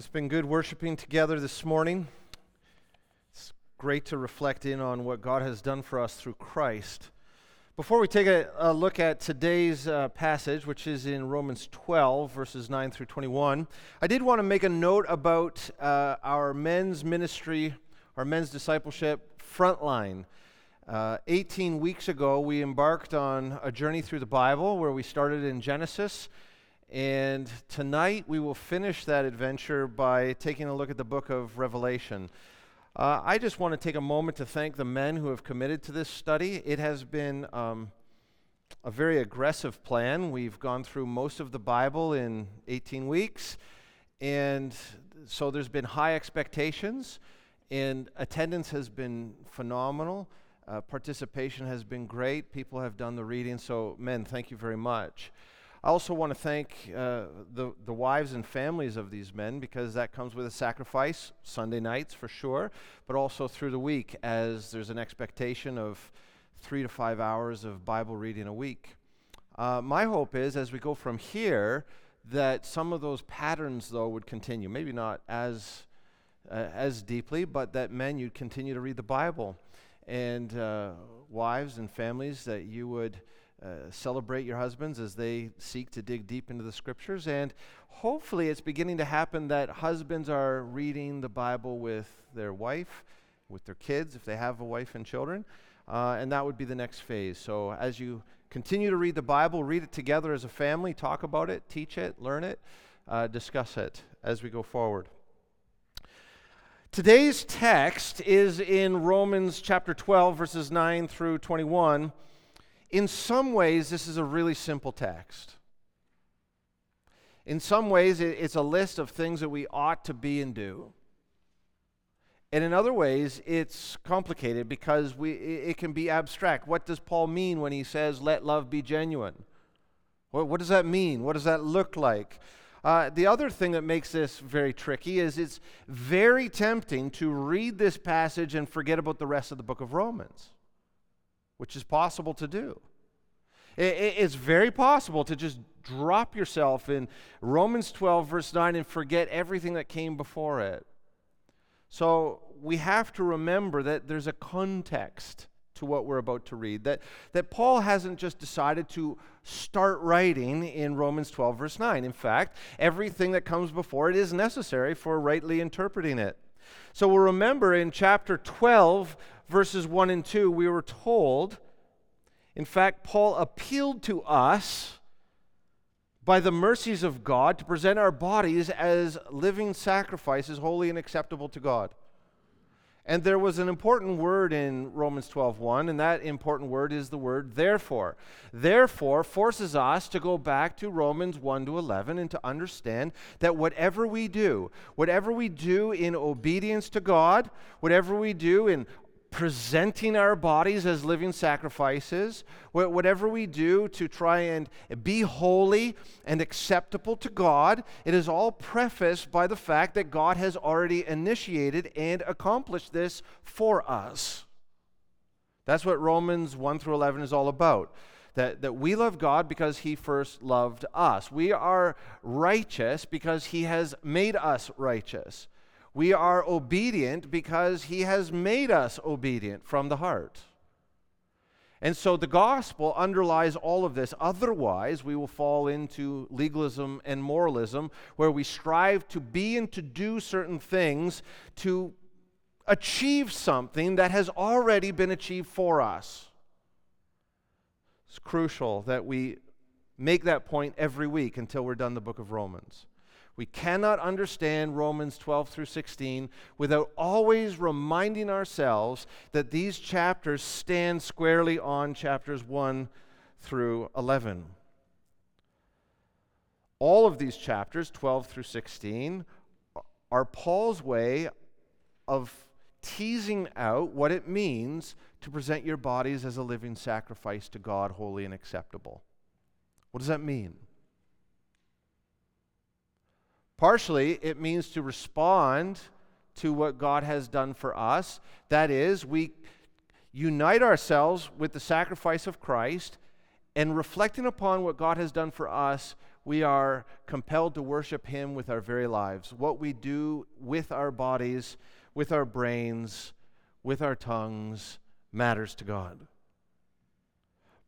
It's been good worshiping together this morning. It's great to reflect in on what God has done for us through Christ. Before we take a, a look at today's uh, passage, which is in Romans 12, verses 9 through 21, I did want to make a note about uh, our men's ministry, our men's discipleship frontline. Uh, 18 weeks ago, we embarked on a journey through the Bible where we started in Genesis and tonight we will finish that adventure by taking a look at the book of Revelation. Uh, I just want to take a moment to thank the men who have committed to this study. It has been um, a very aggressive plan. We've gone through most of the Bible in 18 weeks, and so there's been high expectations, and attendance has been phenomenal. Uh, participation has been great. People have done the reading. So, men, thank you very much. I also want to thank uh, the, the wives and families of these men because that comes with a sacrifice, Sunday nights for sure, but also through the week as there's an expectation of three to five hours of Bible reading a week. Uh, my hope is as we go from here that some of those patterns, though, would continue. Maybe not as, uh, as deeply, but that men, you'd continue to read the Bible. And uh, wives and families, that you would uh, celebrate your husbands as they seek to dig deep into the scriptures. And hopefully, it's beginning to happen that husbands are reading the Bible with their wife, with their kids, if they have a wife and children. Uh, and that would be the next phase. So, as you continue to read the Bible, read it together as a family, talk about it, teach it, learn it, uh, discuss it as we go forward. Today's text is in Romans chapter 12, verses 9 through 21 in some ways, this is a really simple text. In some ways, it's a list of things that we ought to be and do. And in other ways, it's complicated because we, it can be abstract. What does Paul mean when he says, let love be genuine? What, what does that mean? What does that look like? Uh, the other thing that makes this very tricky is it's very tempting to read this passage and forget about the rest of the book of Romans which is possible to do. It's very possible to just drop yourself in Romans 12, verse 9, and forget everything that came before it. So we have to remember that there's a context to what we're about to read. That, that Paul hasn't just decided to start writing in Romans 12, verse 9. In fact, everything that comes before it is necessary for rightly interpreting it. So we'll remember in chapter 12, verses 1 and 2, we were told, in fact, Paul appealed to us by the mercies of God to present our bodies as living sacrifices, holy and acceptable to God. And there was an important word in Romans 12:1, and that important word is the word therefore. Therefore forces us to go back to Romans 1 to 11 and to understand that whatever we do, whatever we do in obedience to God, whatever we do in presenting our bodies as living sacrifices, whatever we do to try and be holy and acceptable to God, it is all prefaced by the fact that God has already initiated and accomplished this for us. That's what Romans 1 through 11 is all about. That, that we love God because He first loved us. We are righteous because He has made us righteous. We are obedient because he has made us obedient from the heart. And so the gospel underlies all of this. Otherwise, we will fall into legalism and moralism where we strive to be and to do certain things to achieve something that has already been achieved for us. It's crucial that we make that point every week until we're done the book of Romans. We cannot understand Romans 12 through 16 without always reminding ourselves that these chapters stand squarely on chapters 1 through 11. All of these chapters, 12 through 16, are Paul's way of teasing out what it means to present your bodies as a living sacrifice to God, holy and acceptable. What does that mean? Partially, it means to respond to what God has done for us. That is, we unite ourselves with the sacrifice of Christ, and reflecting upon what God has done for us, we are compelled to worship Him with our very lives. What we do with our bodies, with our brains, with our tongues matters to God.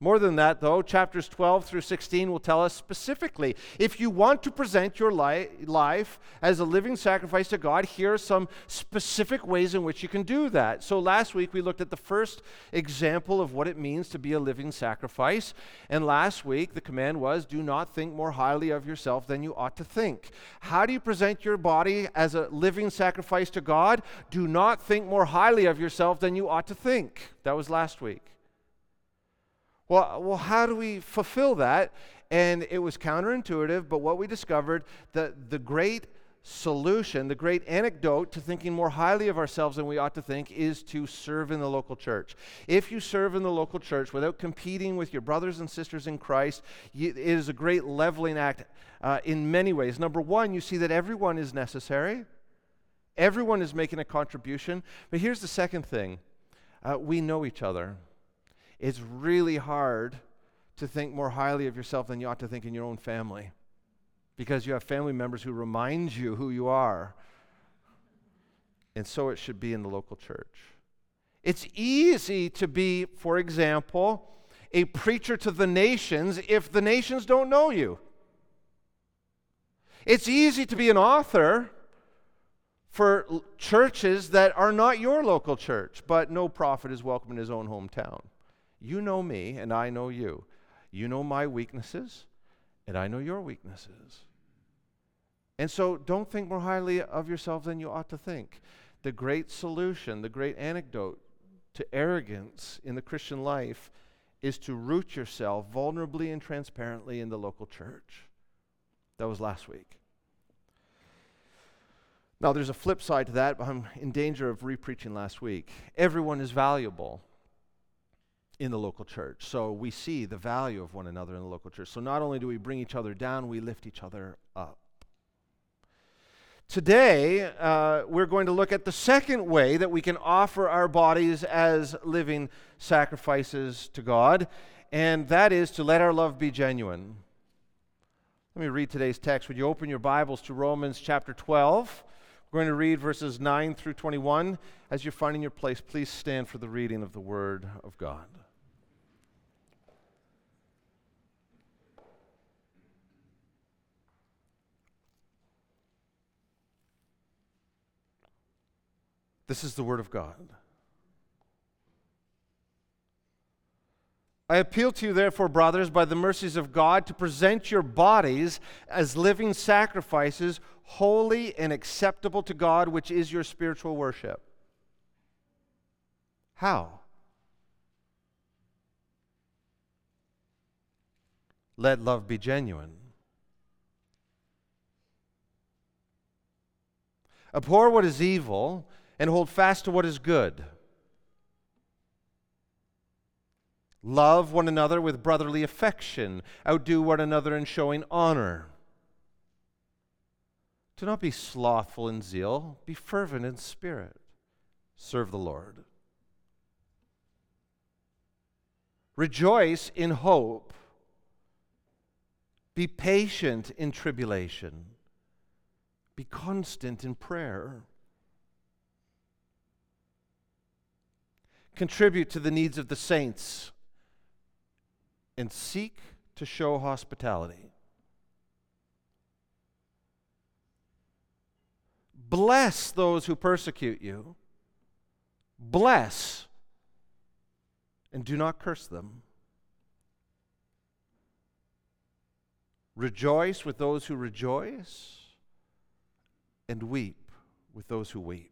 More than that, though, chapters 12 through 16 will tell us specifically if you want to present your li- life as a living sacrifice to God, here are some specific ways in which you can do that. So, last week we looked at the first example of what it means to be a living sacrifice. And last week the command was do not think more highly of yourself than you ought to think. How do you present your body as a living sacrifice to God? Do not think more highly of yourself than you ought to think. That was last week. Well, well, how do we fulfill that? And it was counterintuitive, but what we discovered that the great solution, the great antidote to thinking more highly of ourselves than we ought to think is to serve in the local church. If you serve in the local church without competing with your brothers and sisters in Christ, it is a great leveling act uh, in many ways. Number one, you see that everyone is necessary, everyone is making a contribution. But here's the second thing uh, we know each other it's really hard to think more highly of yourself than you ought to think in your own family because you have family members who remind you who you are. And so it should be in the local church. It's easy to be, for example, a preacher to the nations if the nations don't know you. It's easy to be an author for churches that are not your local church, but no prophet is welcome in his own hometown. You know me, and I know you. You know my weaknesses, and I know your weaknesses. And so don't think more highly of yourself than you ought to think. The great solution, the great antidote to arrogance in the Christian life is to root yourself vulnerably and transparently in the local church. That was last week. Now, there's a flip side to that, but I'm in danger of repreaching last week. Everyone is valuable in the local church. So we see the value of one another in the local church. So not only do we bring each other down, we lift each other up. Today, uh, we're going to look at the second way that we can offer our bodies as living sacrifices to God, and that is to let our love be genuine. Let me read today's text. Would you open your Bibles to Romans chapter 12? We're going to read verses 9 through 21. As you're finding your place, please stand for the reading of the Word of God. This is the Word of God. I appeal to you, therefore, brothers, by the mercies of God, to present your bodies as living sacrifices, holy and acceptable to God, which is your spiritual worship. How? Let love be genuine. Abhor what is evil and hold fast to what is good. Love one another with brotherly affection. Outdo one another in showing honor. Do not be slothful in zeal, be fervent in spirit. Serve the Lord. Rejoice in hope. Be patient in tribulation. Be constant in prayer. Contribute to the needs of the saints, and seek to show hospitality. Bless those who persecute you. Bless and do not curse them. Rejoice with those who rejoice, and weep with those who weep.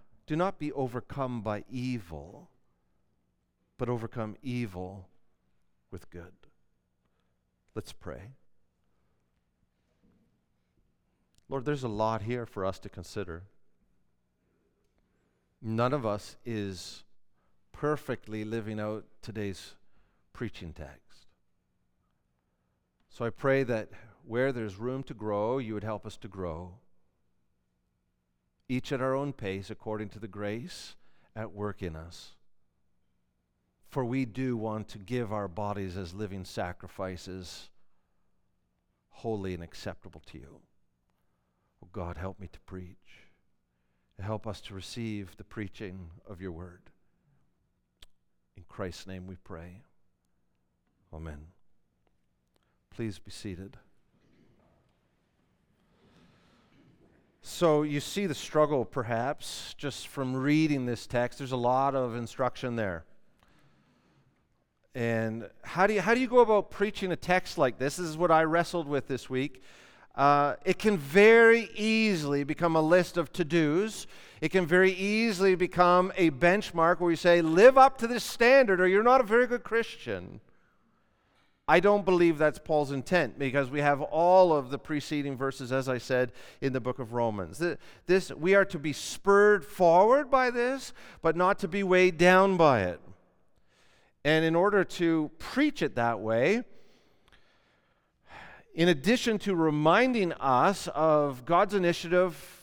do not be overcome by evil, but overcome evil with good. Let's pray. Lord, there's a lot here for us to consider. None of us is perfectly living out today's preaching text. So I pray that where there's room to grow, you would help us to grow, each at our own pace according to the grace at work in us. For we do want to give our bodies as living sacrifices, holy and acceptable to you. Oh God, help me to preach. Help us to receive the preaching of your word. In Christ's name we pray. Amen. Please be seated. So you see the struggle, perhaps, just from reading this text. There's a lot of instruction there. And how do you, how do you go about preaching a text like this? This is what I wrestled with this week. Uh, it can very easily become a list of to dos. It can very easily become a benchmark where we say, live up to this standard or you're not a very good Christian. I don't believe that's Paul's intent because we have all of the preceding verses, as I said, in the book of Romans. This, we are to be spurred forward by this, but not to be weighed down by it. And in order to preach it that way, in addition to reminding us of God's initiative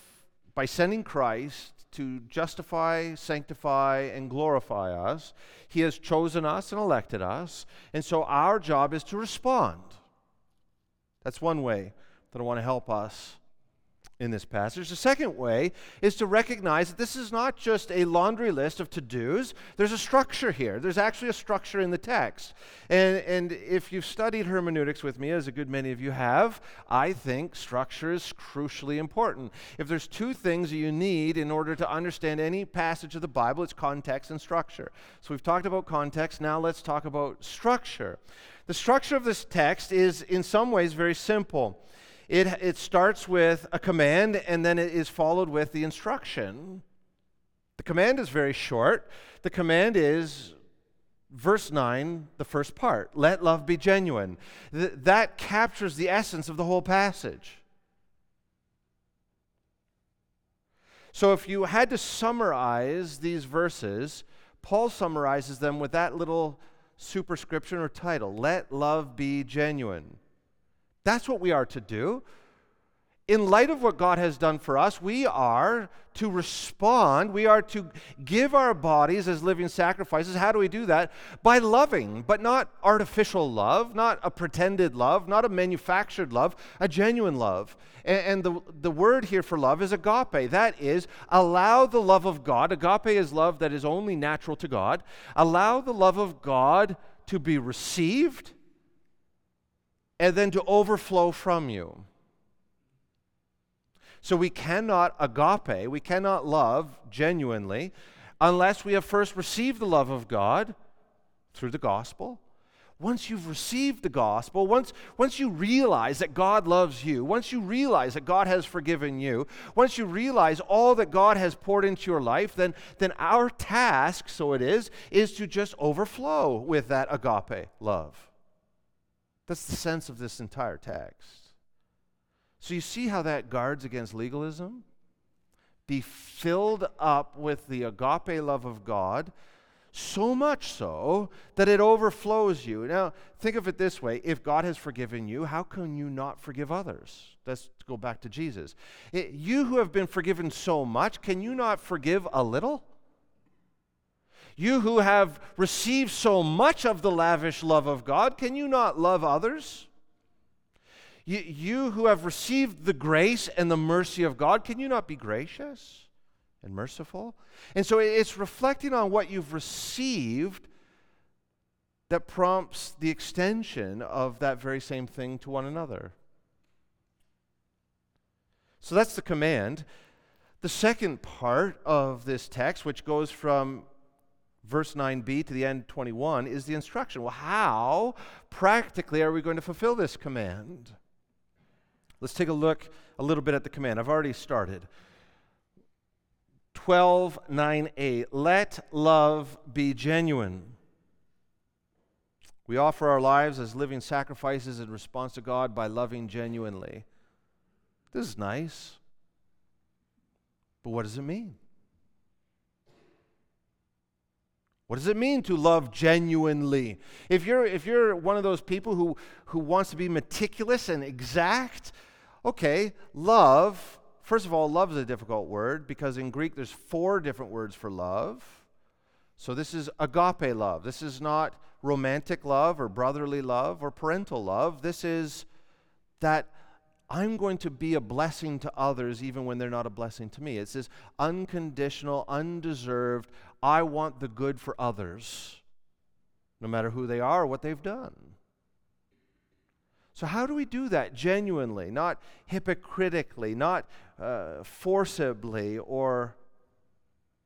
by sending Christ to justify, sanctify, and glorify us, He has chosen us and elected us. And so our job is to respond. That's one way that I want to help us in this passage. The second way is to recognize that this is not just a laundry list of to dos, there's a structure here. There's actually a structure in the text. And, and if you've studied hermeneutics with me, as a good many of you have, I think structure is crucially important. If there's two things you need in order to understand any passage of the Bible, it's context and structure. So we've talked about context, now let's talk about structure. The structure of this text is, in some ways, very simple. It, it starts with a command and then it is followed with the instruction. The command is very short. The command is verse 9, the first part let love be genuine. Th- that captures the essence of the whole passage. So, if you had to summarize these verses, Paul summarizes them with that little superscription or title let love be genuine. That's what we are to do. In light of what God has done for us, we are to respond. We are to give our bodies as living sacrifices. How do we do that? By loving, but not artificial love, not a pretended love, not a manufactured love, a genuine love. And, and the, the word here for love is agape. That is, allow the love of God. Agape is love that is only natural to God. Allow the love of God to be received and then to overflow from you. So we cannot agape, we cannot love genuinely unless we have first received the love of God through the gospel. Once you've received the gospel, once, once you realize that God loves you, once you realize that God has forgiven you, once you realize all that God has poured into your life, then, then our task, so it is, is to just overflow with that agape love. That's the sense of this entire text. So you see how that guards against legalism? Be filled up with the agape love of God, so much so that it overflows you. Now, think of it this way if God has forgiven you, how can you not forgive others? Let's go back to Jesus. It, you who have been forgiven so much, can you not forgive a little? You who have received so much of the lavish love of God, can you not love others? You, you who have received the grace and the mercy of God, can you not be gracious and merciful? And so it's reflecting on what you've received that prompts the extension of that very same thing to one another. So that's the command. The second part of this text, which goes from verse 9b to the end 21, is the instruction. Well, how practically are we going to fulfill this command? Let's take a look a little bit at the command. I've already started. 12, 9a. Let love be genuine. We offer our lives as living sacrifices in response to God by loving genuinely. This is nice. But what does it mean? What does it mean to love genuinely? If you're, if you're one of those people who, who wants to be meticulous and exact, okay, love, first of all, love is a difficult word because in Greek there's four different words for love. So this is agape love. This is not romantic love or brotherly love or parental love. This is that I'm going to be a blessing to others even when they're not a blessing to me. It's this unconditional, undeserved, I want the good for others, no matter who they are or what they've done. So, how do we do that genuinely, not hypocritically, not uh, forcibly or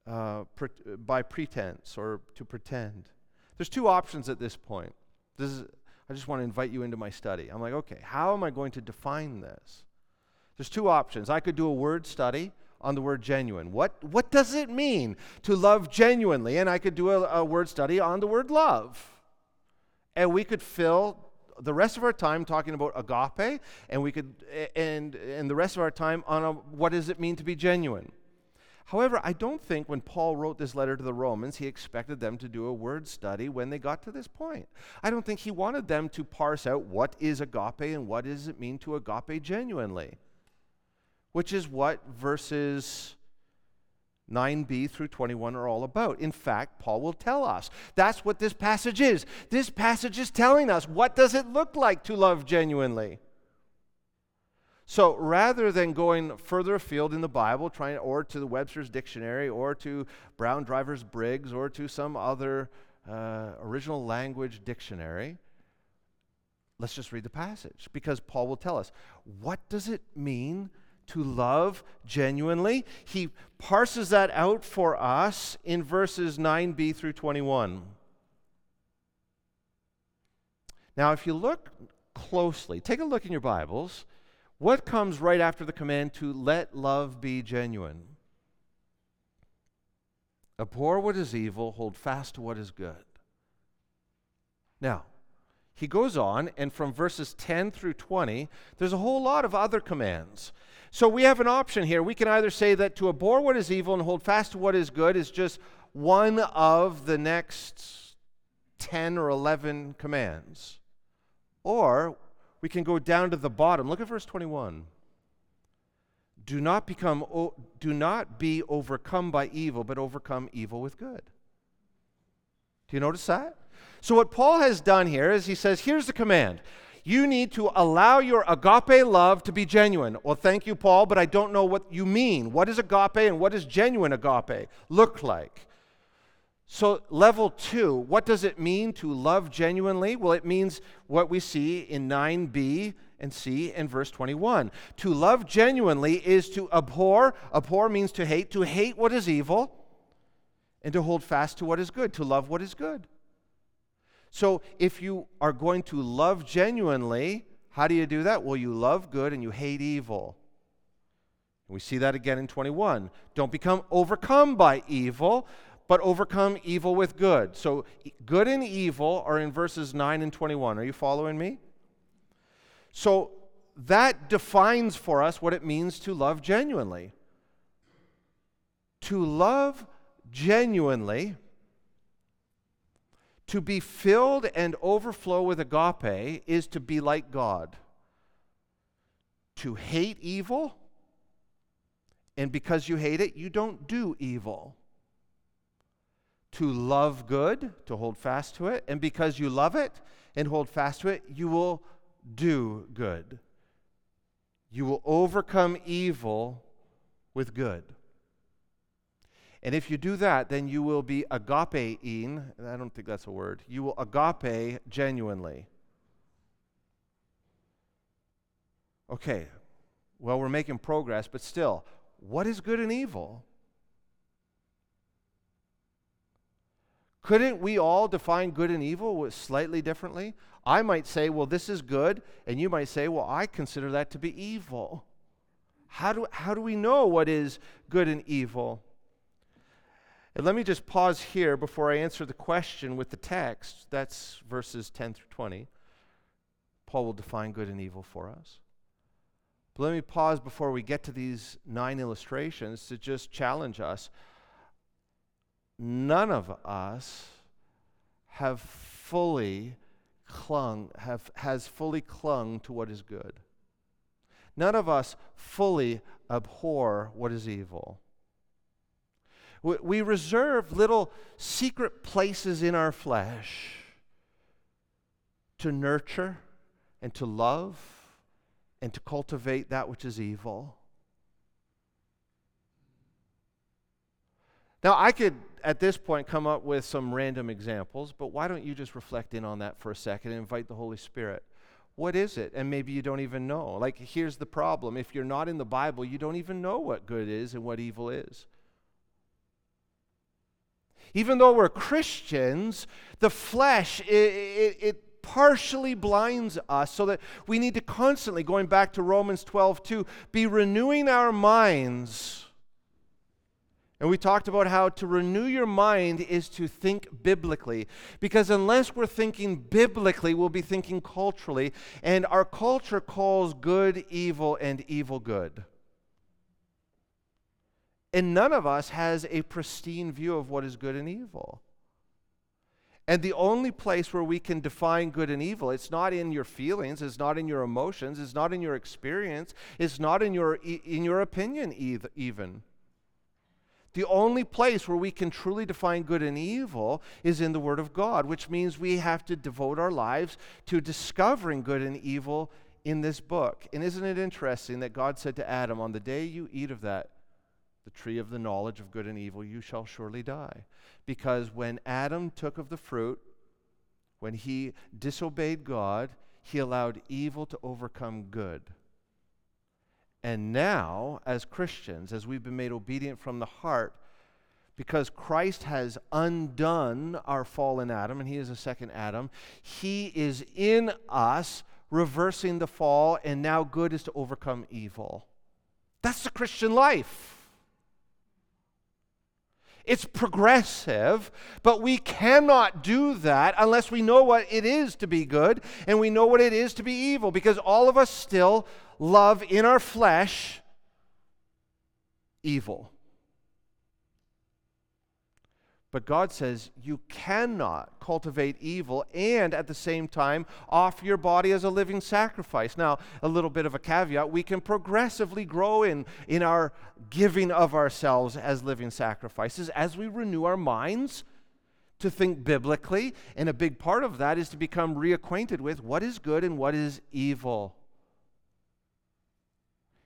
uh, pre- by pretense or to pretend? There's two options at this point. This is I just want to invite you into my study. I'm like, okay, how am I going to define this? There's two options. I could do a word study on the word genuine. What, what does it mean to love genuinely? And I could do a, a word study on the word love. And we could fill the rest of our time talking about agape, and we could and and the rest of our time on a, what does it mean to be genuine. However, I don't think when Paul wrote this letter to the Romans, he expected them to do a word study when they got to this point. I don't think he wanted them to parse out what is agape and what does it mean to agape genuinely, which is what verses 9b through 21 are all about. In fact, Paul will tell us. That's what this passage is. This passage is telling us what does it look like to love genuinely? So rather than going further afield in the Bible, trying or to the Webster's Dictionary, or to Brown Drivers Briggs, or to some other uh, original language dictionary, let's just read the passage because Paul will tell us what does it mean to love genuinely. He parses that out for us in verses 9b through 21. Now, if you look closely, take a look in your Bibles what comes right after the command to let love be genuine? Abhor what is evil, hold fast to what is good. Now, he goes on, and from verses 10 through 20, there's a whole lot of other commands. So we have an option here. We can either say that to abhor what is evil and hold fast to what is good is just one of the next 10 or 11 commands. Or we can go down to the bottom. Look at verse 21. Do not become do not be overcome by evil, but overcome evil with good. Do you notice that? So what Paul has done here is he says, here's the command. You need to allow your agape love to be genuine. Well, thank you, Paul, but I don't know what you mean. What is agape and what does genuine agape look like? So, level two, what does it mean to love genuinely? Well, it means what we see in 9b and c in verse 21. To love genuinely is to abhor. Abhor means to hate, to hate what is evil, and to hold fast to what is good, to love what is good. So, if you are going to love genuinely, how do you do that? Well, you love good and you hate evil. We see that again in 21. Don't become overcome by evil but overcome evil with good. So, good and evil are in verses 9 and 21. Are you following me? So, that defines for us what it means to love genuinely. To love genuinely, to be filled and overflow with agape, is to be like God. To hate evil, and because you hate it, you don't do evil to love good, to hold fast to it, and because you love it and hold fast to it, you will do good. You will overcome evil with good. And if you do that, then you will be agapein. I don't think that's a word. You will agape genuinely. Okay, well, we're making progress, but still, what is good and evil? Couldn't we all define good and evil slightly differently? I might say, well, this is good, and you might say, well, I consider that to be evil. How do, how do we know what is good and evil? And let me just pause here before I answer the question with the text. That's verses 10 through 20. Paul will define good and evil for us. But let me pause before we get to these nine illustrations to just challenge us none of us have fully clung, have, has fully clung to what is good. None of us fully abhor what is evil. We, reserve little secret places in our flesh to nurture and to love and to cultivate that which is evil. Now, I could at this point come up with some random examples, but why don't you just reflect in on that for a second and invite the Holy Spirit? What is it? And maybe you don't even know. Like, here's the problem if you're not in the Bible, you don't even know what good is and what evil is. Even though we're Christians, the flesh, it, it, it partially blinds us so that we need to constantly, going back to Romans 12 2, be renewing our minds and we talked about how to renew your mind is to think biblically. Because unless we're thinking biblically, we'll be thinking culturally. And our culture calls good evil and evil good. And none of us has a pristine view of what is good and evil. And the only place where we can define good and evil, it's not in your feelings, it's not in your emotions, it's not in your experience, it's not in your, in your opinion even. The only place where we can truly define good and evil is in the Word of God, which means we have to devote our lives to discovering good and evil in this book. And isn't it interesting that God said to Adam, On the day you eat of that, the tree of the knowledge of good and evil, you shall surely die. Because when Adam took of the fruit, when he disobeyed God, he allowed evil to overcome good. And now, as Christians, as we've been made obedient from the heart, because Christ has undone our fallen Adam, and he is a second Adam, he is in us, reversing the fall, and now good is to overcome evil. That's the Christian life. It's progressive, but we cannot do that unless we know what it is to be good and we know what it is to be evil because all of us still love in our flesh evil. But God says you cannot cultivate evil and at the same time offer your body as a living sacrifice. Now, a little bit of a caveat we can progressively grow in, in our giving of ourselves as living sacrifices as we renew our minds to think biblically. And a big part of that is to become reacquainted with what is good and what is evil.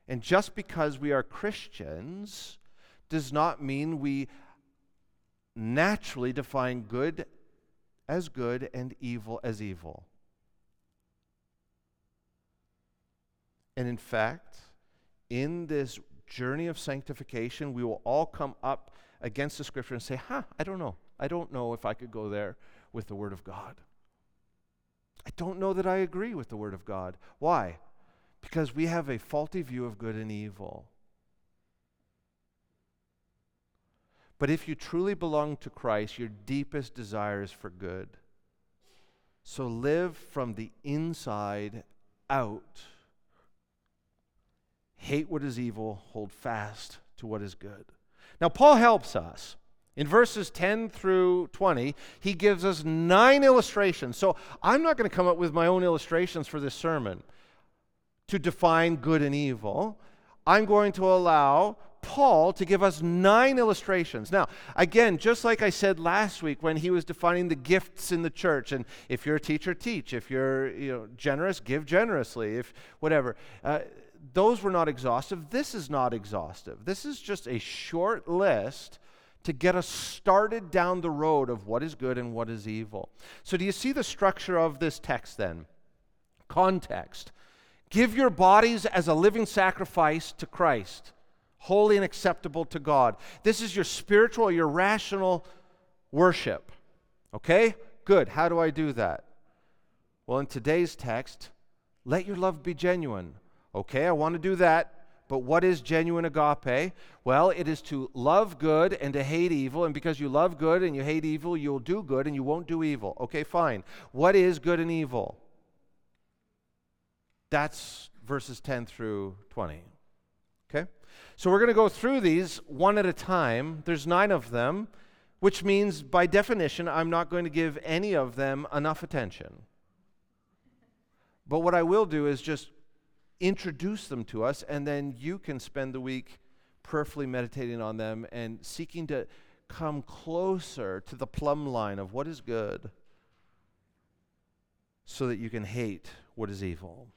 And just because we are Christians does not mean we naturally define good as good and evil as evil. And in fact, in this journey of sanctification, we will all come up against the scripture and say, huh, I don't know. I don't know if I could go there with the Word of God. I don't know that I agree with the Word of God. Why? Because we have a faulty view of good and evil. But if you truly belong to Christ, your deepest desire is for good. So live from the inside out. Hate what is evil, hold fast to what is good. Now, Paul helps us. In verses 10 through 20, he gives us nine illustrations. So I'm not going to come up with my own illustrations for this sermon to define good and evil. I'm going to allow Paul to give us nine illustrations. Now, again, just like I said last week when he was defining the gifts in the church, and if you're a teacher, teach. If you're you know, generous, give generously. If whatever. Uh, those were not exhaustive. This is not exhaustive. This is just a short list to get us started down the road of what is good and what is evil. So, do you see the structure of this text then? Context. Give your bodies as a living sacrifice to Christ, holy and acceptable to God. This is your spiritual, your rational worship. Okay? Good. How do I do that? Well, in today's text, let your love be genuine. Okay, I want to do that. But what is genuine agape? Well, it is to love good and to hate evil. And because you love good and you hate evil, you'll do good and you won't do evil. Okay, fine. What is good and evil? That's verses 10 through 20. Okay? So we're going to go through these one at a time. There's nine of them, which means by definition, I'm not going to give any of them enough attention. But what I will do is just introduce them to us, and then you can spend the week prayerfully meditating on them and seeking to come closer to the plumb line of what is good so that you can hate what is evil.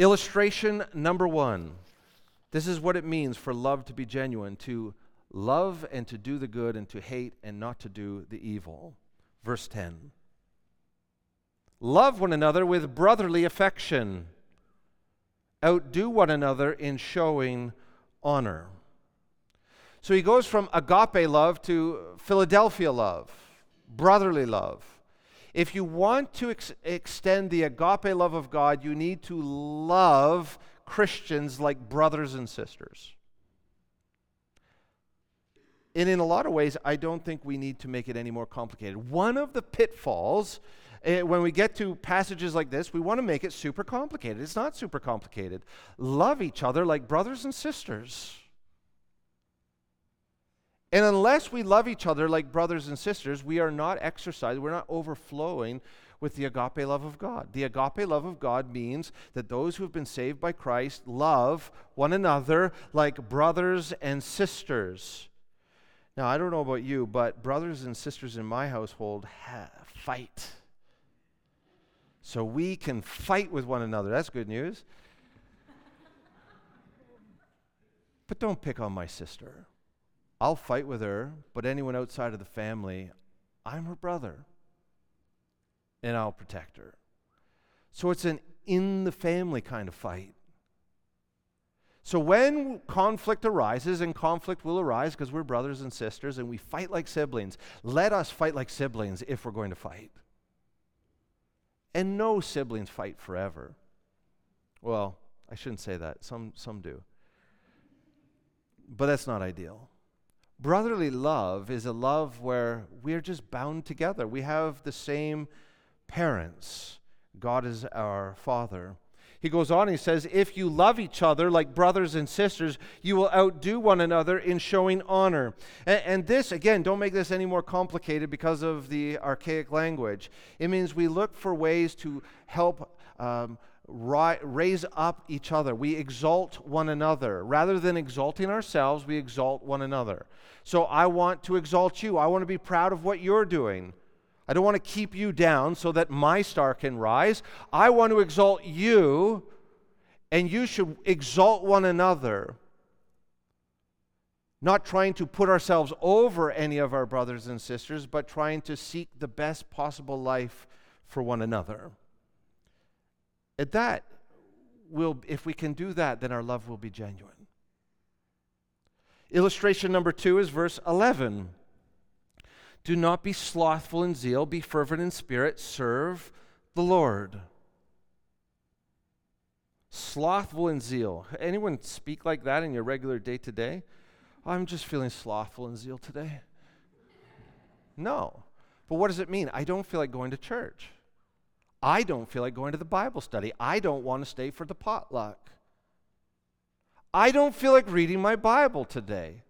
Illustration number one. This is what it means for love to be genuine to love and to do the good, and to hate and not to do the evil. Verse 10. Love one another with brotherly affection. Outdo one another in showing honor. So he goes from agape love to Philadelphia love, brotherly love. If you want to ex- extend the agape love of God, you need to love Christians like brothers and sisters. And in a lot of ways, I don't think we need to make it any more complicated. One of the pitfalls uh, when we get to passages like this, we want to make it super complicated. It's not super complicated. Love each other like brothers and sisters. And unless we love each other like brothers and sisters, we are not exercising, we're not overflowing with the agape love of God. The agape love of God means that those who have been saved by Christ love one another like brothers and sisters. Now, I don't know about you, but brothers and sisters in my household ha- fight. So we can fight with one another. That's good news. but don't pick on my sister. I'll fight with her, but anyone outside of the family, I'm her brother. And I'll protect her. So it's an in the family kind of fight. So when conflict arises, and conflict will arise because we're brothers and sisters and we fight like siblings, let us fight like siblings if we're going to fight. And no siblings fight forever. Well, I shouldn't say that. Some, some do. But that's not ideal. Brotherly love is a love where we're just bound together. We have the same parents. God is our Father. He goes on, he says, If you love each other like brothers and sisters, you will outdo one another in showing honor. And, and, this, again, don't make this any more complicated because of the archaic language. It means we look for ways to help. Um, raise up each other. We exalt one another. Rather than exalting ourselves, we exalt one another. So I want to exalt you. I want to be proud of what you're doing. I don't want to keep you down so that my star can rise. I want to exalt you, and you should exalt one another. Not trying to put ourselves over any of our brothers and sisters, but trying to seek the best possible life for one another. At that, will if we can do that, then our love will be genuine. Illustration number two is verse 11. Do not be slothful in zeal, be fervent in spirit, serve the Lord. Slothful in zeal. Anyone speak like that in your regular day to day? I'm just feeling slothful in zeal today. No. But what does it mean? I don't feel like going to church. I don't feel like going to the Bible study. I don't want to stay for the potluck. I don't feel like reading my Bible today.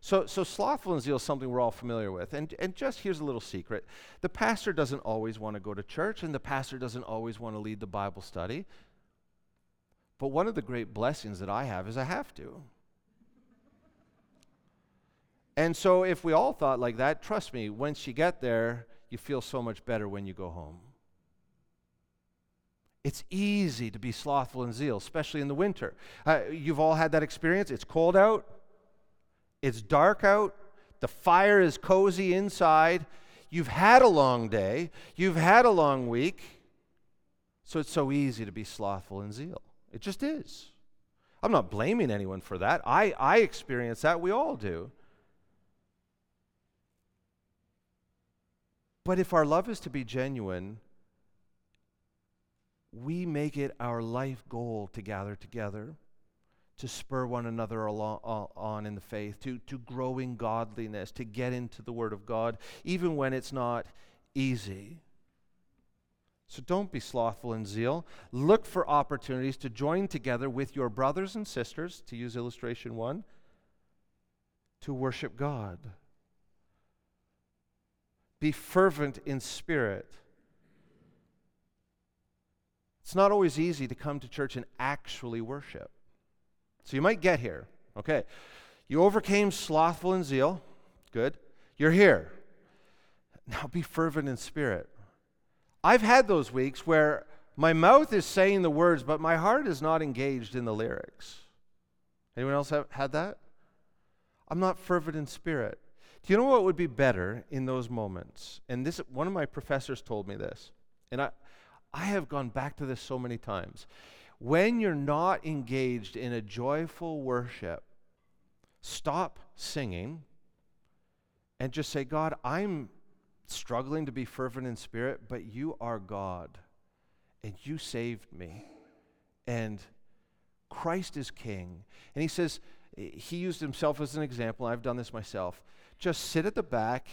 So, so slothful and zeal is something we're all familiar with. And, and just here's a little secret the pastor doesn't always want to go to church, and the pastor doesn't always want to lead the Bible study. But one of the great blessings that I have is I have to. And so, if we all thought like that, trust me, once you get there, you feel so much better when you go home. It's easy to be slothful in zeal, especially in the winter. Uh, you've all had that experience. It's cold out. It's dark out, the fire is cozy inside. You've had a long day, you've had a long week. So it's so easy to be slothful in zeal. It just is. I'm not blaming anyone for that. I, I experience that. We all do. But if our love is to be genuine, we make it our life goal to gather together, to spur one another along, uh, on in the faith, to, to grow in godliness, to get into the Word of God, even when it's not easy. So don't be slothful in zeal. Look for opportunities to join together with your brothers and sisters, to use illustration one, to worship God. Be fervent in spirit. It's not always easy to come to church and actually worship. So you might get here. Okay. You overcame slothful in zeal. Good. You're here. Now be fervent in spirit. I've had those weeks where my mouth is saying the words, but my heart is not engaged in the lyrics. Anyone else have had that? I'm not fervent in spirit. Do you know what would be better in those moments? And this one of my professors told me this. And I I have gone back to this so many times. When you're not engaged in a joyful worship, stop singing and just say, God, I'm struggling to be fervent in spirit, but you are God, and you saved me, and Christ is King. And he says, he used himself as an example. I've done this myself. Just sit at the back.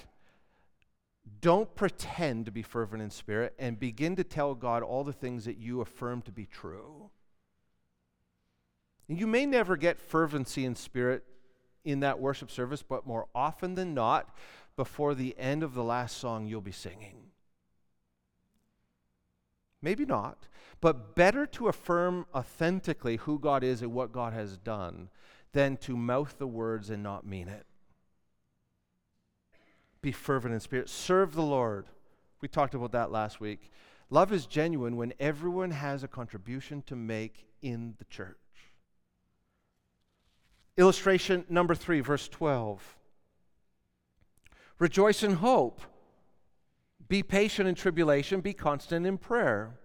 Don't pretend to be fervent in spirit and begin to tell God all the things that you affirm to be true. And you may never get fervency in spirit in that worship service, but more often than not, before the end of the last song, you'll be singing. Maybe not, but better to affirm authentically who God is and what God has done than to mouth the words and not mean it. Be fervent in spirit. Serve the Lord. We talked about that last week. Love is genuine when everyone has a contribution to make in the church. Illustration number three, verse 12. Rejoice in hope. Be patient in tribulation. Be constant in prayer.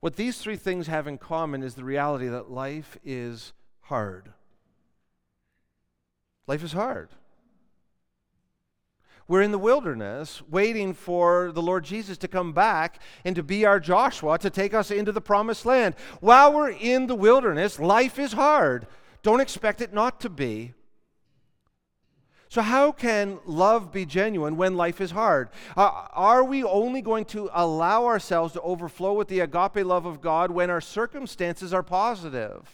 What these three things have in common is the reality that life is hard. Life is hard. We're in the wilderness waiting for the Lord Jesus to come back and to be our Joshua to take us into the promised land. While we're in the wilderness, life is hard. Don't expect it not to be. So, how can love be genuine when life is hard? Uh, are we only going to allow ourselves to overflow with the agape love of God when our circumstances are positive?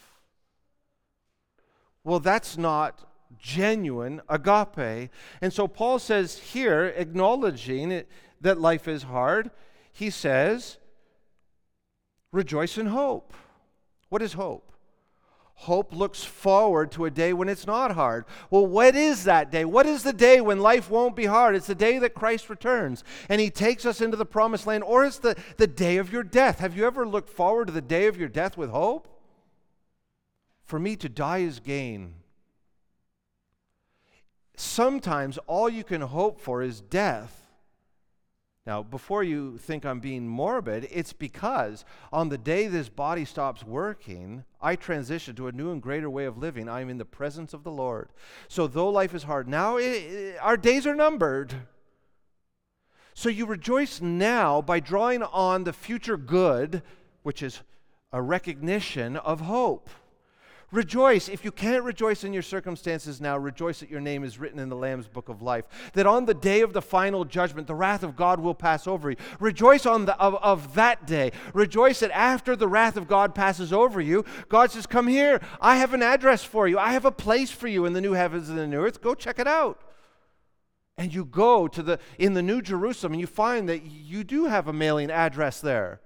Well, that's not genuine agape. And so, Paul says here, acknowledging it, that life is hard, he says, rejoice in hope. What is hope? Hope looks forward to a day when it's not hard. Well, what is that day? What is the day when life won't be hard? It's the day that Christ returns and he takes us into the promised land, or it's the, the day of your death. Have you ever looked forward to the day of your death with hope? For me, to die is gain. Sometimes all you can hope for is death. Now, before you think I'm being morbid, it's because on the day this body stops working, I transition to a new and greater way of living. I'm in the presence of the Lord. So, though life is hard now, it, it, our days are numbered. So, you rejoice now by drawing on the future good, which is a recognition of hope. Rejoice. If you can't rejoice in your circumstances now, rejoice that your name is written in the Lamb's book of life. That on the day of the final judgment, the wrath of God will pass over you. Rejoice on the, of, of that day. Rejoice that after the wrath of God passes over you, God says, Come here. I have an address for you. I have a place for you in the new heavens and the new earth. Go check it out. And you go to the in the New Jerusalem and you find that you do have a mailing address there.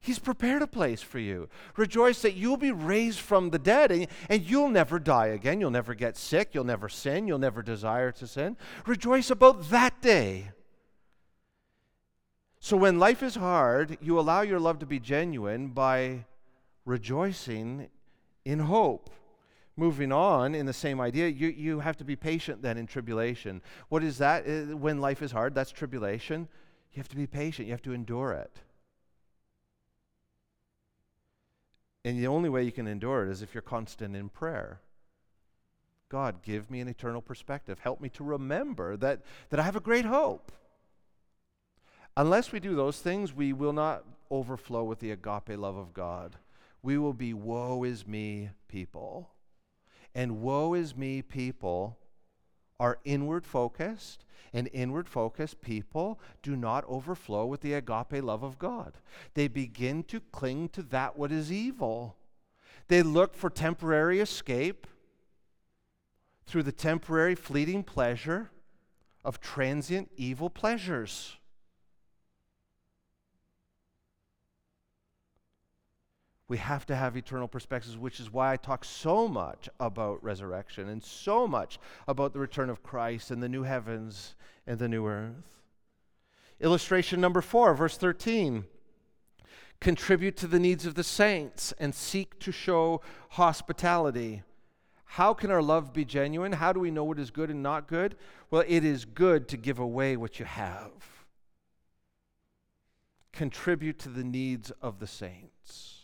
He's prepared a place for you. Rejoice that you'll be raised from the dead and, and you'll never die again. You'll never get sick. You'll never sin. You'll never desire to sin. Rejoice about that day. So when life is hard, you allow your love to be genuine by rejoicing in hope. Moving on in the same idea, you, you have to be patient then in tribulation. What is that? Uh, when life is hard, that's tribulation. You have to be patient, you have to endure it. And the only way you can endure it is if you're constant in prayer. God, give me an eternal perspective. Help me to remember that, that I have a great hope. Unless we do those things, we will not overflow with the agape love of God. We will be woe is me people. And woe is me people are inward focused, and inward focused people do not overflow with the agape love of God. They begin to cling to that what is evil. They look for temporary escape through the temporary fleeting pleasure of transient evil pleasures. We have to have eternal perspectives, which is why I talk so much about resurrection and so much about the return of Christ and the new heavens and the new earth. Illustration number four, verse 13. Contribute to the needs of the saints and seek to show hospitality. How can our love be genuine? How do we know what is good and not good? Well, it is good to give away what you have. Contribute to the needs of the saints.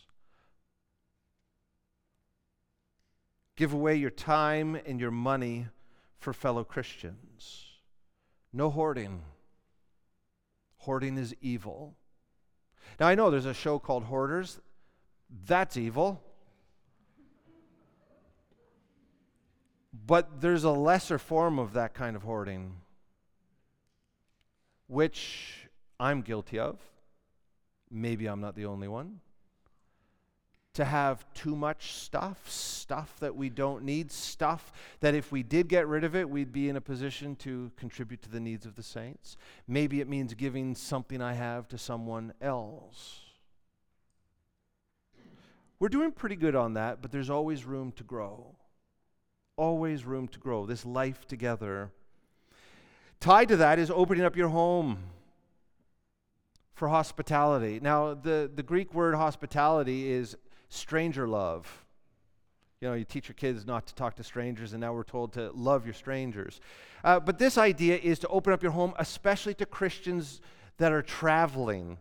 Give away your time and your money for fellow Christians. No hoarding. Hoarding is evil. Now, I know there's a show called Hoarders. That's evil. But there's a lesser form of that kind of hoarding, which I'm guilty of. Maybe I'm not the only one to have too much stuff, stuff that we don't need, stuff that if we did get rid of it, we'd be in a position to contribute to the needs of the saints. Maybe it means giving something I have to someone else. We're doing pretty good on that, but there's always room to grow. Always room to grow. This life together. Tied to that is opening up your home for hospitality. Now, the, the Greek word hospitality is stranger love. You know, you teach your kids not to talk to strangers, and now we're told to love your strangers. Uh, but this idea is to open up your home, especially to Christians that are traveling.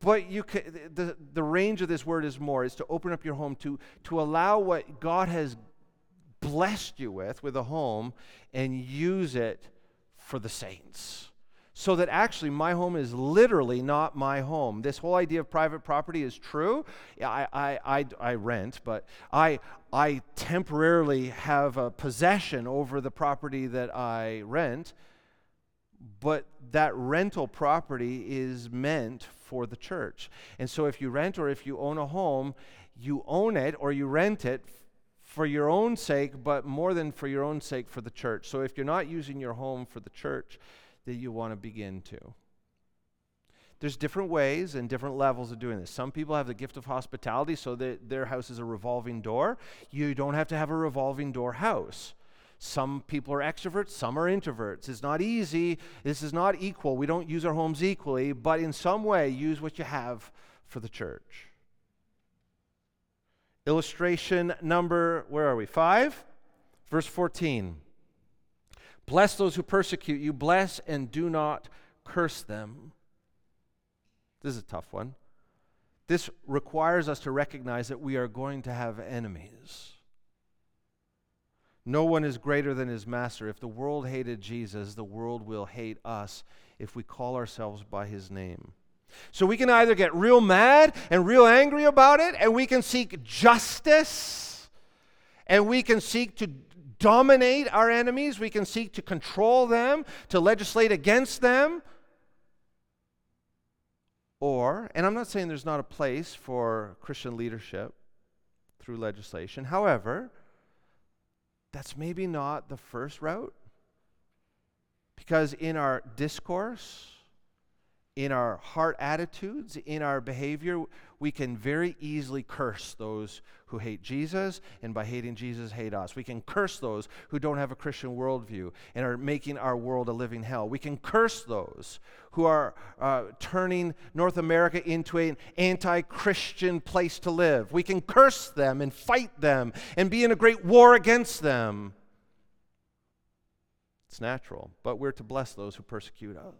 But you can, the, the range of this word is more, is to open up your home, to, to allow what God has blessed you with, with a home, and use it for the saints so that actually my home is literally not my home. This whole idea of private property is true. I, I, I, I, rent, but I, I temporarily have a possession over the property that I rent, but that rental property is meant for the church. And so if you rent or if you own a home, you own it or you rent it for your own sake, but more than for your own sake, for the church. So if you're not using your home for the church, that you want to begin to. There's different ways and different levels of doing this. Some people have the gift of hospitality so that their house is a revolving door. You don't have to have a revolving door house. Some people are extroverts, some are introverts. It's not easy. This is not equal. We don't use our homes equally, but in some way, use what you have for the church. Illustration number, where are we? Five, verse 14. Bless those who persecute you. Bless and do not curse them. This is a tough one. This requires us to recognize that we are going to have enemies. No one is greater than his master. If the world hated Jesus, the world will hate us if we call ourselves by his name. So we can either get real mad and real angry about it, and we can seek justice, and we can seek to dominate our enemies, we can seek to control them, to legislate against them. Or, and I'm not saying there's not a place for Christian leadership through legislation. However, that's maybe not the first route. Because in our discourse in our heart attitudes, in our behavior, we can very easily curse those who hate Jesus, and by hating Jesus, hate us. We can curse those who don't have a Christian worldview and are making our world a living hell. We can curse those who are uh, turning North America into an anti Christian place to live. We can curse them and fight them and be in a great war against them. It's natural, but we're to bless those who persecute us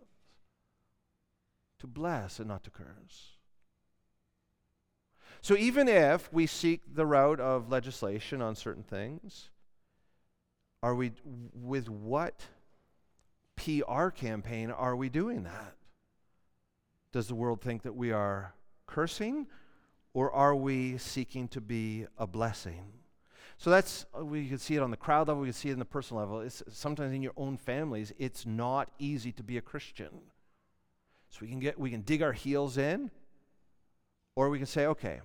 to bless and not to curse. So even if we seek the route of legislation on certain things, are we with what PR campaign are we doing that? Does the world think that we are cursing or are we seeking to be a blessing? So that's uh, we can see it on the crowd level, we can see it in the personal level. It's sometimes in your own families, it's not easy to be a Christian. So we can get we can dig our heels in, or we can say, okay,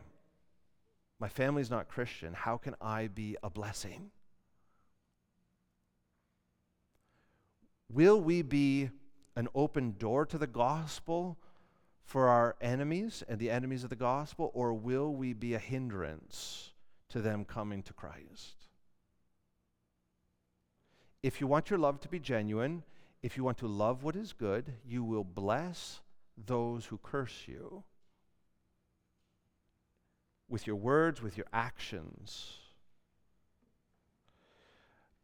my family's not Christian. How can I be a blessing? Will we be an open door to the gospel for our enemies and the enemies of the gospel, or will we be a hindrance to them coming to Christ? If you want your love to be genuine, if you want to love what is good, you will bless those who curse you with your words, with your actions.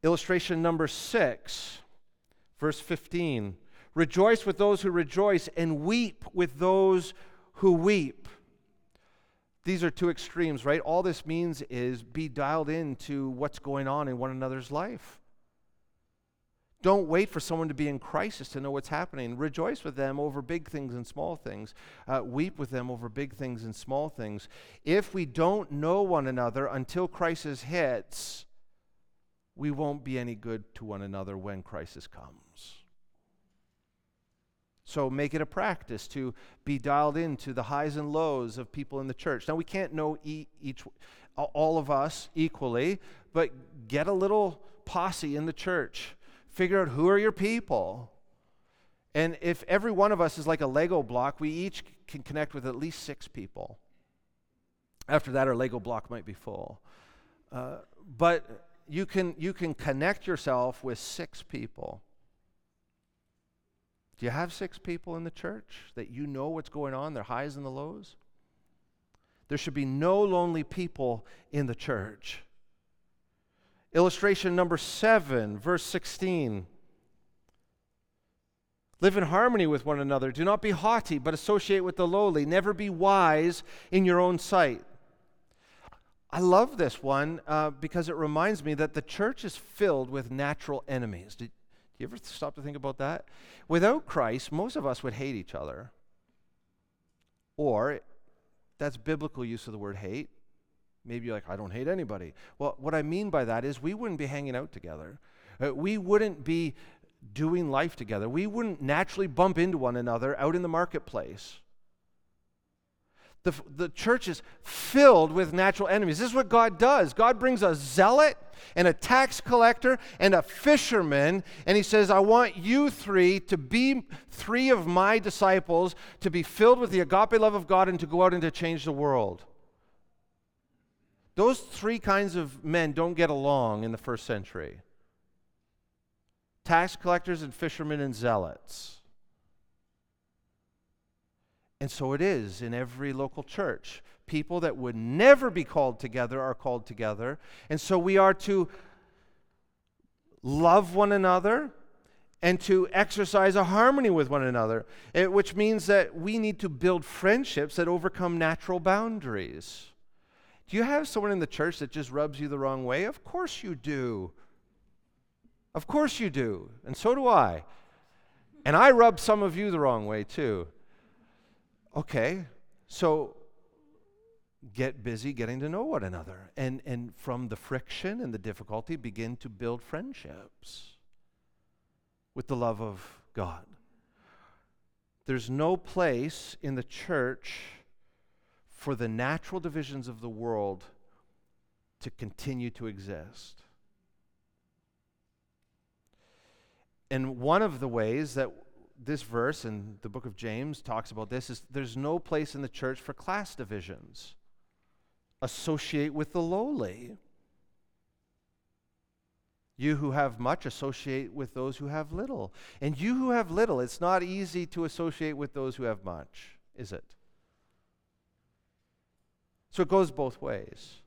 Illustration number six, verse 15. Rejoice with those who rejoice and weep with those who weep. These are two extremes, right? All this means is be dialed into what's going on in one another's life. Don't wait for someone to be in crisis to know what's happening. Rejoice with them over big things and small things. Uh, weep with them over big things and small things. If we don't know one another until crisis hits, we won't be any good to one another when crisis comes. So make it a practice to be dialed into the highs and lows of people in the church. Now we can't know each all of us equally, but get a little posse in the church Figure out who are your people. And if every one of us is like a Lego block, we each can connect with at least six people. After that, our Lego block might be full. Uh, but you can, you can connect yourself with six people. Do you have six people in the church that you know what's going on, their highs and the lows? There should be no lonely people in the church. Illustration number seven, verse 16. Live in harmony with one another. Do not be haughty, but associate with the lowly. Never be wise in your own sight. I love this one uh, because it reminds me that the church is filled with natural enemies. Did, do you ever stop to think about that? Without Christ, most of us would hate each other. Or, that's biblical use of the word hate. Maybe you're like, I don't hate anybody. Well, what I mean by that is we wouldn't be hanging out together. Uh, we wouldn't be doing life together. We wouldn't naturally bump into one another out in the marketplace. The, the church is filled with natural enemies. This is what God does. God brings a zealot and a tax collector and a fisherman, and He says, I want you three to be three of my disciples, to be filled with the agape love of God, and to go out and to change the world. Those three kinds of men don't get along in the first century tax collectors and fishermen and zealots. And so it is in every local church. People that would never be called together are called together. And so we are to love one another and to exercise a harmony with one another, eh, which means that we need to build friendships that overcome natural boundaries. Do you have someone in the church that just rubs you the wrong way? Of course you do. Of course you do. And so do I. And I rub some of you the wrong way too. Okay, so get busy getting to know one another. And, and from the friction and the difficulty, begin to build friendships with the love of God. There's no place in the church for the natural divisions of the world to continue to exist. And one of the ways that this verse in the book of James talks about this is there's no place in the church for class divisions. Associate with the lowly. You who have much associate with those who have little. And you who have little, it's not easy to associate with those who have much, is it? So it goes both ways.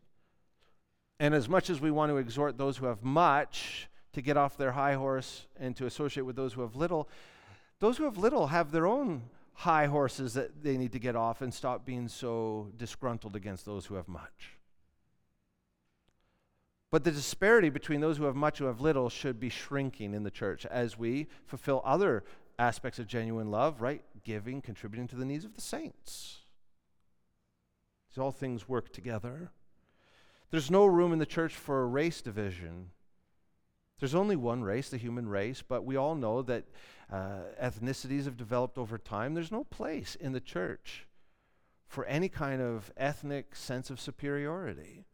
And as much as we want to exhort those who have much to get off their high horse and to associate with those who have little, those who have little have their own high horses that they need to get off and stop being so disgruntled against those who have much. But the disparity between those who have much and who have little should be shrinking in the church as we fulfill other aspects of genuine love, right? Giving, contributing to the needs of the saints. These all things work together. There's no room in the church for a race division. There's only one race, the human race, but we all know that uh, ethnicities have developed over time. There's no place in the church for any kind of ethnic sense of superiority.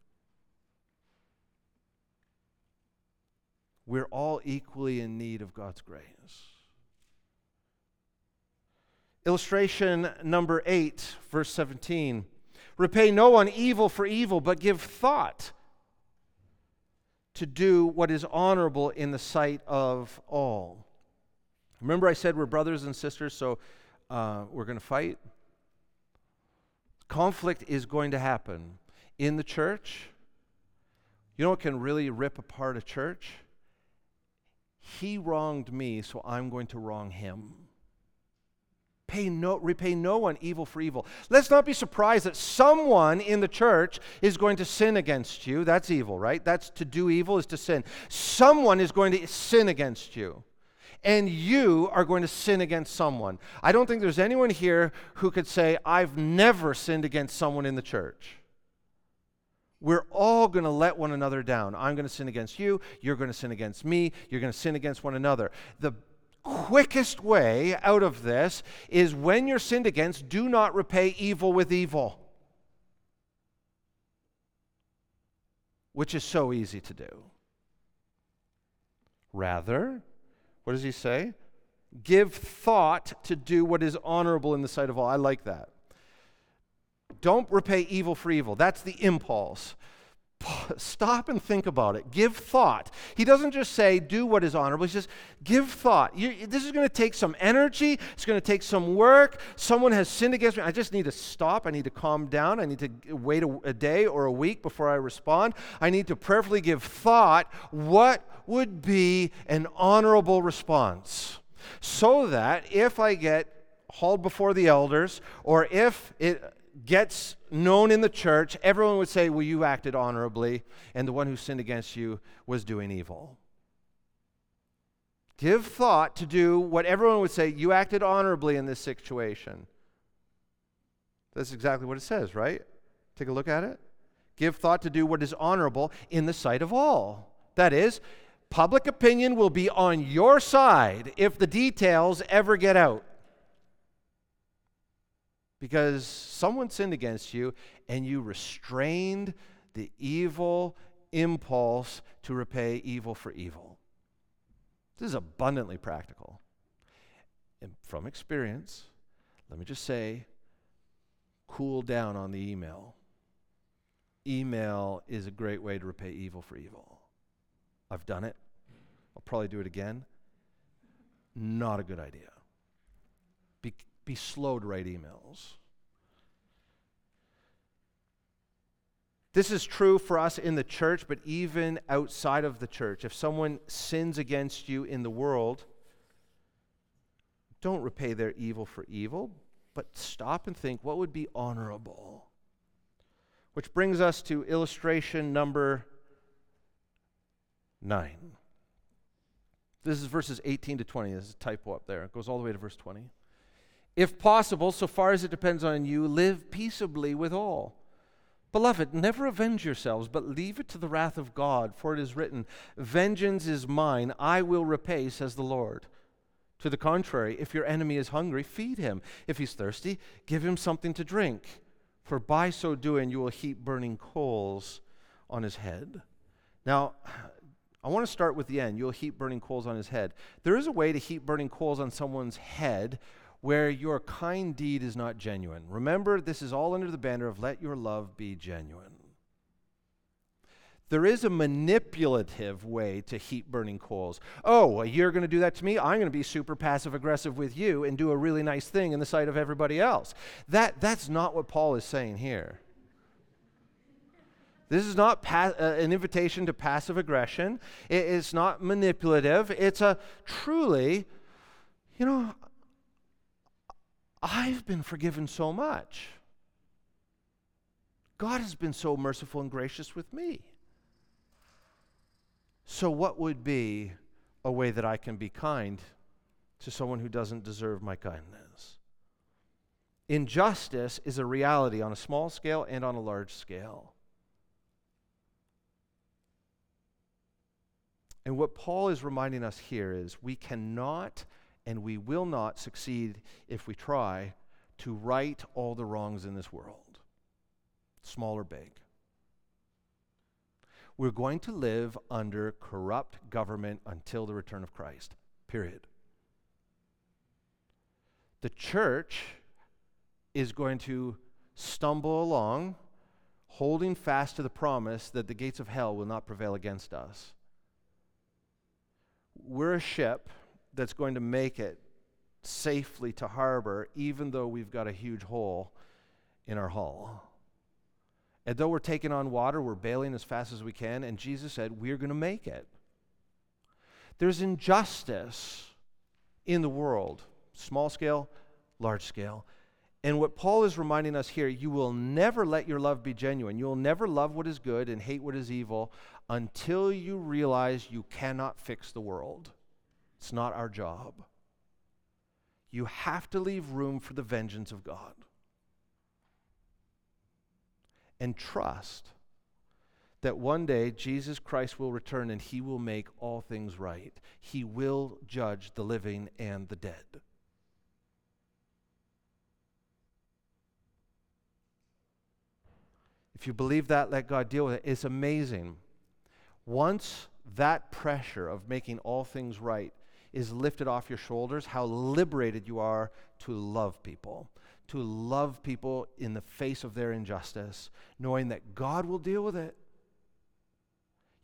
We're all equally in need of God's grace. Illustration number 8, verse 17. Repay no one evil for evil, but give thought to do what is honorable in the sight of all. Remember, I said we're brothers and sisters, so uh, we're going to fight? Conflict is going to happen in the church. You know what can really rip apart a church? He wronged me, so I'm going to wrong him. Pay no, repay no one evil for evil. Let's not be surprised that someone in the church is going to sin against you. That's evil, right? That's to do evil is to sin. Someone is going to sin against you. And you are going to sin against someone. I don't think there's anyone here who could say, I've never sinned against someone in the church. We're all going to let one another down. I'm going to sin against you. You're going to sin against me. You're going to sin against one another. The quickest way out of this is when you're sinned against, do not repay evil with evil, which is so easy to do. Rather, what does he say? Give thought to do what is honorable in the sight of all. I like that. Don't repay evil for evil. That's the impulse. Stop and think about it. Give thought. He doesn't just say, do what is honorable. He says, give thought. You, this is going to take some energy. It's going to take some work. Someone has sinned against me. I just need to stop. I need to calm down. I need to wait a, a day or a week before I respond. I need to prayerfully give thought. What would be an honorable response? So that if I get hauled before the elders, or if it gets known in the church, everyone would say, Well, you acted honorably, and the one who sinned against you was doing evil. Give thought to do what everyone would say, You acted honorably in this situation. That's exactly what it says, right? Take a look at it. Give thought to do what is honorable in the sight of all. That is, public opinion will be on your side if the details ever get out because someone sinned against you and you restrained the evil impulse to repay evil for evil. This is abundantly practical. And from experience, let me just say cool down on the email. Email is a great way to repay evil for evil. I've done it. I'll probably do it again. Not a good idea. Be, slow to write emails. This is true for us in the church, but even outside of the church. If someone sins against you in the world, don't repay their evil for evil, but stop and think what would be honorable. Which brings us to illustration number nine. This is verses 18 to 20. There's a typo up there. It goes all the way to verse 20. If possible, so far as it depends on you, live peaceably with all. Beloved, never avenge yourselves, but leave it to the wrath of God, for it is written, Vengeance is mine, I will repay, says the Lord. To the contrary, if your enemy is hungry, feed him. If he's thirsty, give him something to drink, for by so doing you will heap burning coals on his head. Now, I want to start with the end. You'll heap burning coals on his head. There is a way to heap burning coals on someone's head where your kind deed is not genuine. Remember, this is all under the banner of let your love be genuine. There is a manipulative way to heat burning coals. Oh, well, you're going to do that to me? I'm going to be super passive aggressive with you and do a really nice thing in the sight of everybody else. That, that's not what Paul is saying here. This is not pa- uh, an invitation to passive aggression. It, it's not manipulative. It's a truly, you know, I've been forgiven so much. God has been so merciful and gracious with me. So, what would be a way that I can be kind to someone who doesn't deserve my kindness? Injustice is a reality on a small scale and on a large scale. And what Paul is reminding us here is we cannot and we will not succeed if we try to right all the wrongs in this world, small or big. We're going to live under corrupt government until the return of Christ, period. The church is going to stumble along, holding fast to the promise that the gates of hell will not prevail against us. We're a ship that's going to make it safely to harbor, even though we've got a huge hole in our hull. And though we're taking on water, we're bailing as fast as we can, and Jesus said, We're going to make it. There's injustice in the world, small scale, large scale. And what Paul is reminding us here, you will never let your love be genuine. You will never love what is good and hate what is evil until you realize you cannot fix the world. It's not our job. You have to leave room for the vengeance of God and trust that one day Jesus Christ will return and he will make all things right. He will judge the living and the dead. If you believe that, let God deal with it. It's amazing. Once that pressure of making all things right is lifted off your shoulders, how liberated you are to love people to love people in the face of their injustice, knowing that God will deal with it.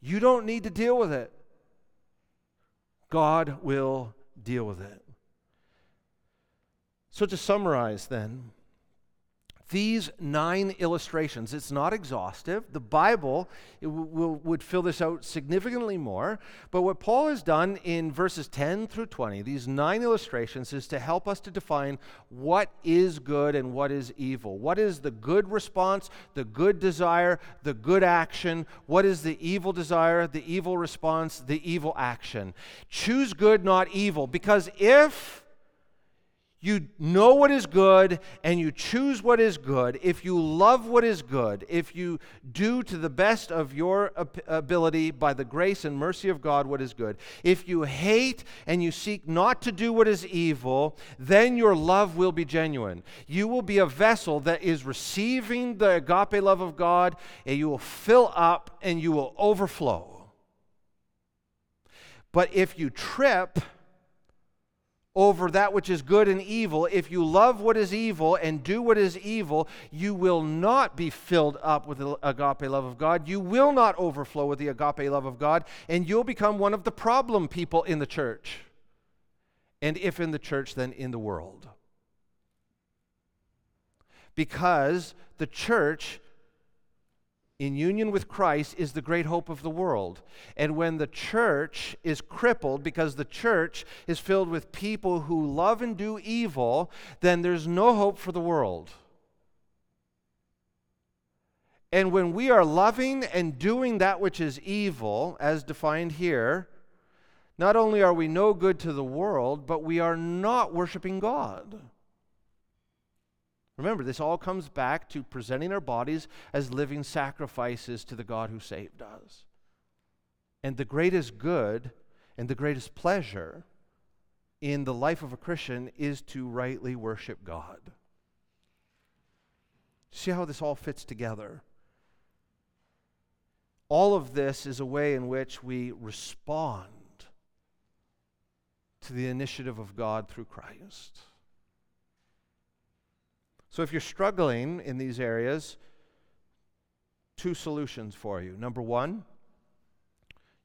You don't need to deal with it. God will deal with it. So, to summarize, then, these nine illustrations, it's not exhaustive. The Bible would fill this out significantly more. But what Paul has done in verses 10 through 20, these nine illustrations, is to help us to define what is good and what is evil. What is the good response, the good desire, the good action? What is the evil desire, the evil response, the evil action? Choose good, not evil. Because if you know what is good and you choose what is good, if you love what is good, if you do to the best of your ability by the grace and mercy of God what is good, if you hate and you seek not to do what is evil, then your love will be genuine. You will be a vessel that is receiving the agape love of God, and you will fill up and you will overflow. But if you trip, over that which is good and evil. If you love what is evil and do what is evil, you will not be filled up with the agape love of God. You will not overflow with the agape love of God, and you'll become one of the problem people in the church. And if in the church, then in the world. Because the church in union with Christ is the great hope of the world. And when the church is crippled because the church is filled with people who love and do evil, then there's no hope for the world. And when we are loving and doing that which is evil, as defined here, not only are we no good to the world, but we are not worshiping God. Remember, this all comes back to presenting our bodies as living sacrifices to the God who saved us. And the greatest good and the greatest pleasure in the life of a Christian is to rightly worship God. See how this all fits together? All of this is a way in which we respond to the initiative of God through Christ. So if you're struggling in these areas, two solutions for you. Number one,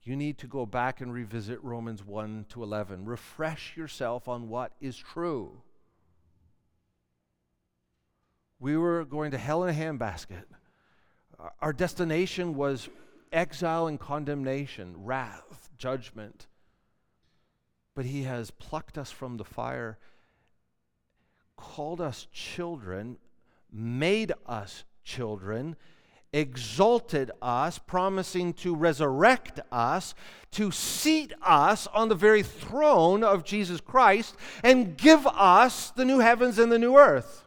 you need to go back and revisit Romans 1 to 11. Refresh yourself on what is true. We were going to hell in a handbasket. Our destination was exile and condemnation, wrath, judgment. But He has plucked us from the fire, called us children, made us children, exalted us, promising to resurrect us, to seat us on the very throne of Jesus Christ, and give us the new heavens and the new earth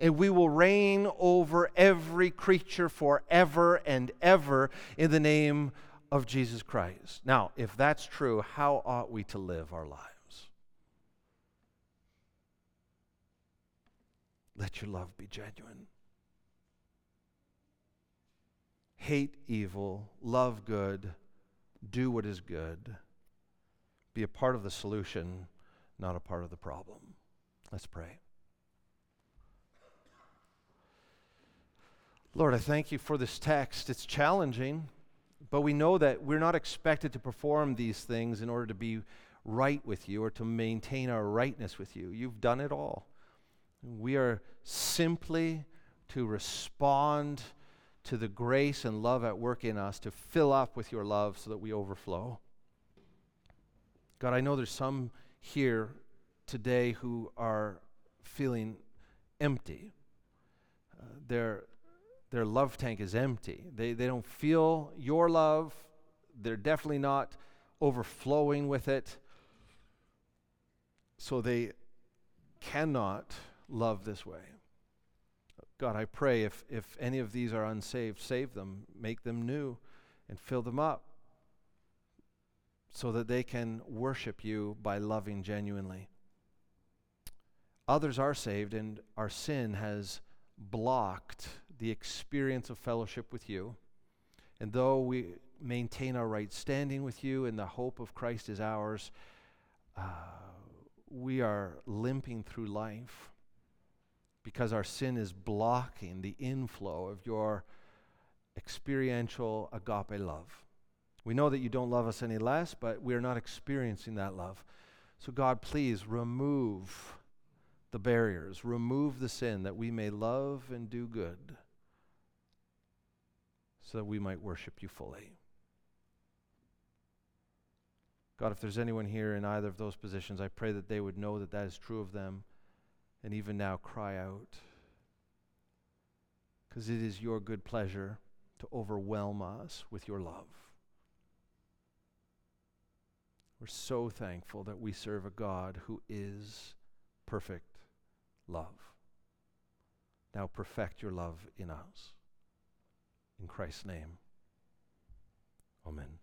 and we will reign over every creature forever and ever in the name of Jesus Christ. Now, if that's true, how ought we to live our lives? Let your love be genuine. Hate evil, love good, do what is good. Be a part of the solution, not a part of the problem. Let's pray. Lord, I thank you for this text. It's challenging, but we know that we're not expected to perform these things in order to be right with you or to maintain our rightness with you. You've done it all. We are simply to respond to the grace and love at work in us, to fill up with your love so that we overflow. God, I know there's some here today who are feeling empty. Uh, they're their love tank is empty. They, they don't feel your love. They're definitely not overflowing with it. So they cannot love this way. God, I pray if, if any of these are unsaved, save them, make them new, and fill them up so that they can worship you by loving genuinely. Others are saved, and our sin has blocked the experience of fellowship with you. And though we maintain our right standing with you and the hope of Christ is ours, uh, we are limping through life because our sin is blocking the inflow of your experiential agape love. We know that you don't love us any less, but we're not experiencing that love. So, God, please remove the barriers, remove the sin that we may love and do good so that we might worship you fully. God, if there's anyone here in either of those positions, I pray that they would know that that is true of them and even now cry out. Because it is your good pleasure to overwhelm us with your love. We're so thankful that we serve a God who is perfect love. Now perfect your love in us. In Christ's name, amen.